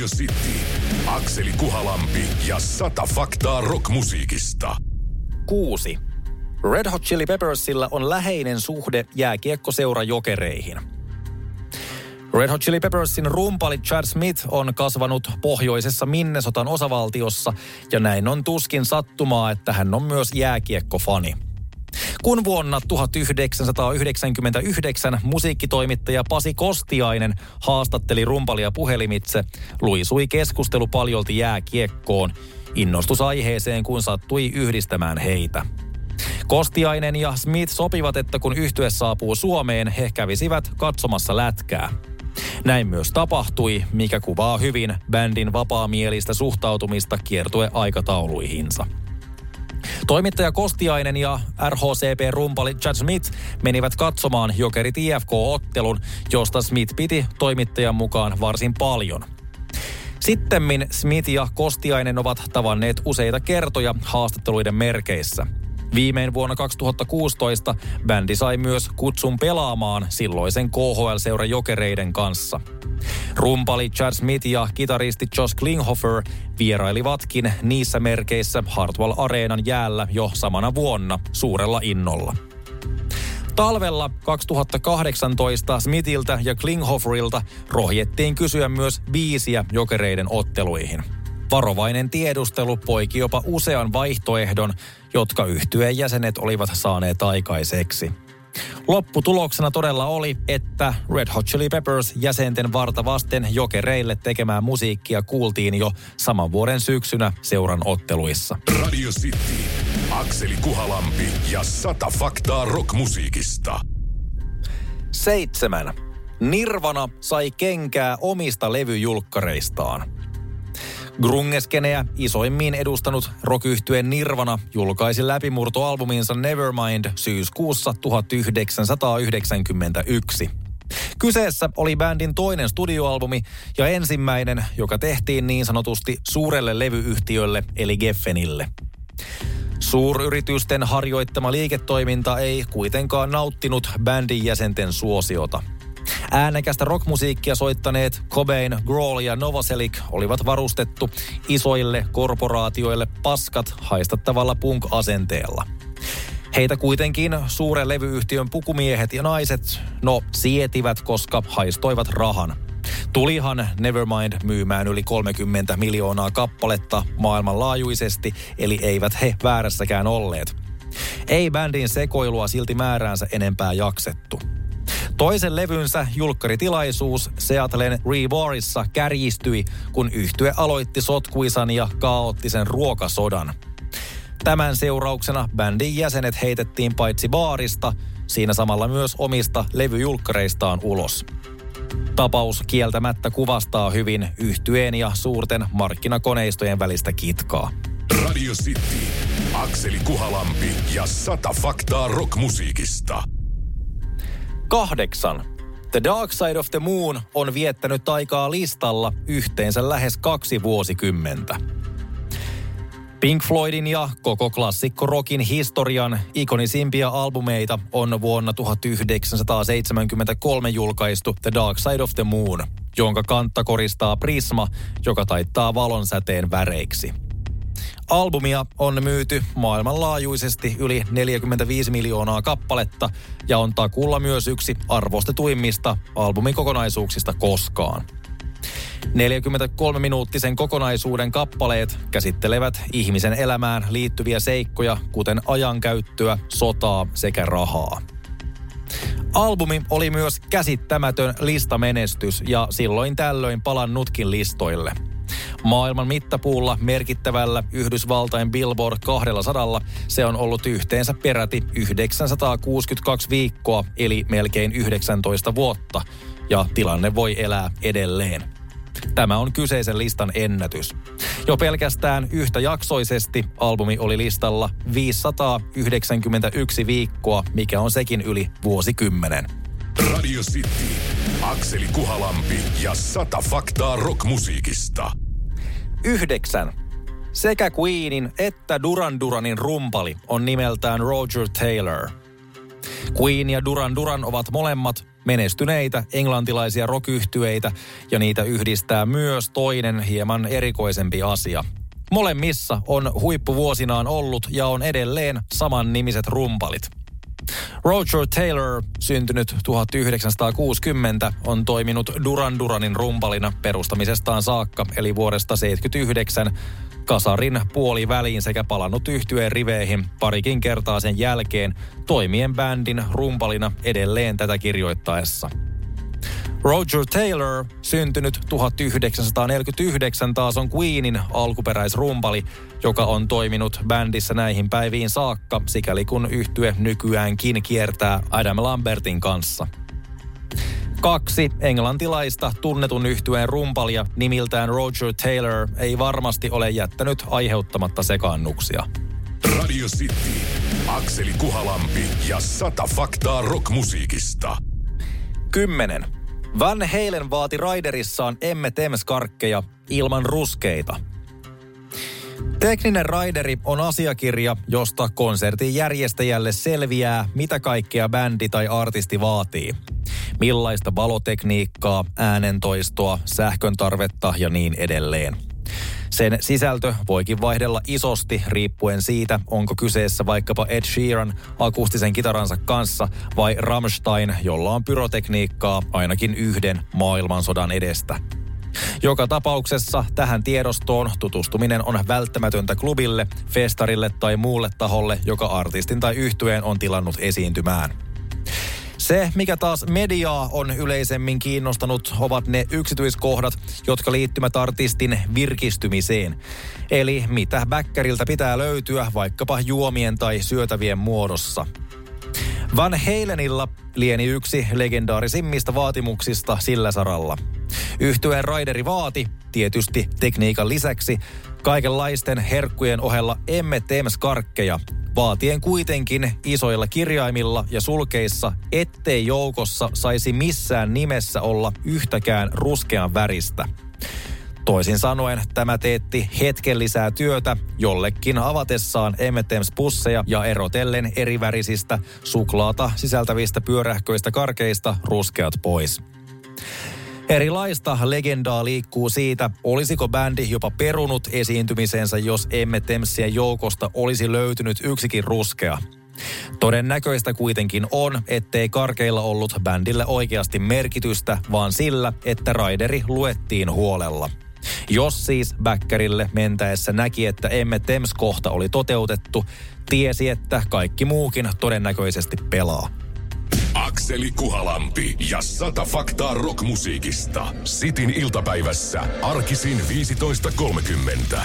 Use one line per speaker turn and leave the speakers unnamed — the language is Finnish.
Radio City, Akseli Kuhalampi ja sata faktaa rockmusiikista.
Kuusi. Red Hot Chili Peppersillä on läheinen suhde jääkiekkoseura jokereihin. Red Hot Chili Peppersin rumpali Chad Smith on kasvanut pohjoisessa Minnesotan osavaltiossa ja näin on tuskin sattumaa, että hän on myös jääkiekkofani. Kun vuonna 1999 musiikkitoimittaja Pasi Kostiainen haastatteli rumpalia puhelimitse, luisui keskustelu paljolti jääkiekkoon, innostus aiheeseen kun sattui yhdistämään heitä. Kostiainen ja Smith sopivat, että kun yhtye saapuu Suomeen, he kävisivät katsomassa lätkää. Näin myös tapahtui, mikä kuvaa hyvin bändin vapaamielistä suhtautumista kiertue-aikatauluihinsa. Toimittaja Kostiainen ja RHCP-rumpali Chad Smith menivät katsomaan Jokerit IFK-ottelun, josta Smith piti toimittajan mukaan varsin paljon. Sittemmin Smith ja Kostiainen ovat tavanneet useita kertoja haastatteluiden merkeissä – Viimein vuonna 2016 bändi sai myös kutsun pelaamaan silloisen KHL-seura Jokereiden kanssa. Rumpali Chad Smith ja kitaristi Josh Klinghoffer vierailivatkin niissä merkeissä Hartwell Areenan jäällä jo samana vuonna suurella innolla. Talvella 2018 Smithiltä ja Klinghofferilta rohjettiin kysyä myös biisiä jokereiden otteluihin. Varovainen tiedustelu poiki jopa usean vaihtoehdon, jotka yhtyeen jäsenet olivat saaneet aikaiseksi. Lopputuloksena todella oli, että Red Hot Chili Peppers jäsenten varta vasten jokereille tekemään musiikkia kuultiin jo saman vuoden syksynä seuran otteluissa.
Radio City, Akseli Kuhalampi ja sata faktaa rockmusiikista.
Seitsemän. Nirvana sai kenkää omista levyjulkkareistaan. Grungeskeneä isoimmin edustanut rock Nirvana julkaisi läpimurtoalbuminsa Nevermind syyskuussa 1991. Kyseessä oli bändin toinen studioalbumi ja ensimmäinen, joka tehtiin niin sanotusti suurelle levyyhtiölle eli Geffenille. Suuryritysten harjoittama liiketoiminta ei kuitenkaan nauttinut bändin jäsenten suosiota – Äänekästä rockmusiikkia soittaneet Cobain, Grohl ja Novoselic olivat varustettu isoille korporaatioille paskat haistattavalla punk-asenteella. Heitä kuitenkin suuren levyyhtiön pukumiehet ja naiset, no, sietivät, koska haistoivat rahan. Tulihan Nevermind myymään yli 30 miljoonaa kappaletta maailmanlaajuisesti, eli eivät he väärässäkään olleet. Ei bändin sekoilua silti määräänsä enempää jaksettu. Toisen levynsä julkkaritilaisuus Seattlen Rebarissa kärjistyi, kun yhtye aloitti sotkuisan ja kaoottisen ruokasodan. Tämän seurauksena bändin jäsenet heitettiin paitsi baarista, siinä samalla myös omista levyjulkkareistaan ulos. Tapaus kieltämättä kuvastaa hyvin yhtyeen ja suurten markkinakoneistojen välistä kitkaa.
Radio City, Akseli Kuhalampi ja sata faktaa rockmusiikista.
Kahdeksan. The Dark Side of the Moon on viettänyt aikaa listalla yhteensä lähes kaksi vuosikymmentä. Pink Floydin ja koko klassikko rockin historian ikonisimpia albumeita on vuonna 1973 julkaistu The Dark Side of the Moon, jonka kantta koristaa prisma, joka taittaa valonsäteen väreiksi. Albumia on myyty maailmanlaajuisesti yli 45 miljoonaa kappaletta ja on takulla myös yksi arvostetuimmista albumikokonaisuuksista koskaan. 43-minuuttisen kokonaisuuden kappaleet käsittelevät ihmisen elämään liittyviä seikkoja, kuten ajankäyttöä, sotaa sekä rahaa. Albumi oli myös käsittämätön listamenestys ja silloin tällöin palannutkin listoille – Maailman mittapuulla merkittävällä Yhdysvaltain Billboard 200 se on ollut yhteensä peräti 962 viikkoa, eli melkein 19 vuotta. Ja tilanne voi elää edelleen. Tämä on kyseisen listan ennätys. Jo pelkästään yhtäjaksoisesti albumi oli listalla 591 viikkoa, mikä on sekin yli vuosikymmenen.
Radio City, Akseli Kuhalampi ja sata faktaa rockmusiikista.
Yhdeksän. Sekä Queenin että Duran Duranin rumpali on nimeltään Roger Taylor. Queen ja Duran Duran ovat molemmat menestyneitä englantilaisia rock ja niitä yhdistää myös toinen hieman erikoisempi asia. Molemmissa on huippuvuosinaan ollut ja on edelleen saman nimiset rumpalit. Roger Taylor, syntynyt 1960, on toiminut Duran Duranin rumpalina perustamisestaan saakka, eli vuodesta 79 kasarin puoliväliin sekä palannut yhtyeen riveihin parikin kertaa sen jälkeen toimien bändin rumpalina edelleen tätä kirjoittaessa. Roger Taylor, syntynyt 1949, taas on Queenin alkuperäisrumpali, joka on toiminut bändissä näihin päiviin saakka, sikäli kun yhtye nykyäänkin kiertää Adam Lambertin kanssa. Kaksi englantilaista tunnetun yhtyeen rumpalia nimiltään Roger Taylor ei varmasti ole jättänyt aiheuttamatta sekaannuksia.
Radio City, Akseli Kuhalampi ja sata faktaa rockmusiikista.
Kymmenen. Van Halen vaati raiderissaan emme karkkeja ilman ruskeita. Tekninen raideri on asiakirja, josta konsertin järjestäjälle selviää, mitä kaikkea bändi tai artisti vaatii. Millaista valotekniikkaa, äänentoistoa, sähkön tarvetta ja niin edelleen. Sen sisältö voikin vaihdella isosti riippuen siitä, onko kyseessä vaikkapa Ed Sheeran akustisen kitaransa kanssa vai Rammstein, jolla on pyrotekniikkaa ainakin yhden maailmansodan edestä. Joka tapauksessa tähän tiedostoon tutustuminen on välttämätöntä klubille, festarille tai muulle taholle, joka artistin tai yhtyeen on tilannut esiintymään. Se, mikä taas mediaa on yleisemmin kiinnostanut, ovat ne yksityiskohdat, jotka liittyvät artistin virkistymiseen. Eli mitä bäkkäriltä pitää löytyä vaikkapa juomien tai syötävien muodossa. Van Halenilla lieni yksi legendaarisimmista vaatimuksista sillä saralla. Yhtyeen raideri vaati, tietysti tekniikan lisäksi, kaikenlaisten herkkujen ohella emme karkkeja, vaatien kuitenkin isoilla kirjaimilla ja sulkeissa, ettei joukossa saisi missään nimessä olla yhtäkään ruskean väristä. Toisin sanoen tämä teetti hetken lisää työtä jollekin avatessaan M&M's pusseja ja erotellen erivärisistä suklaata sisältävistä pyörähköistä karkeista ruskeat pois. Erilaista legendaa liikkuu siitä, olisiko bändi jopa perunut esiintymisensä, jos emme Tempsien joukosta olisi löytynyt yksikin ruskea. Todennäköistä kuitenkin on, ettei karkeilla ollut bändille oikeasti merkitystä, vaan sillä, että raideri luettiin huolella. Jos siis Bäkkärille mentäessä näki, että emme Tems kohta oli toteutettu, tiesi, että kaikki muukin todennäköisesti pelaa.
Akseli Kuhalampi ja sata faktaa rockmusiikista. Sitin iltapäivässä arkisin 15.30.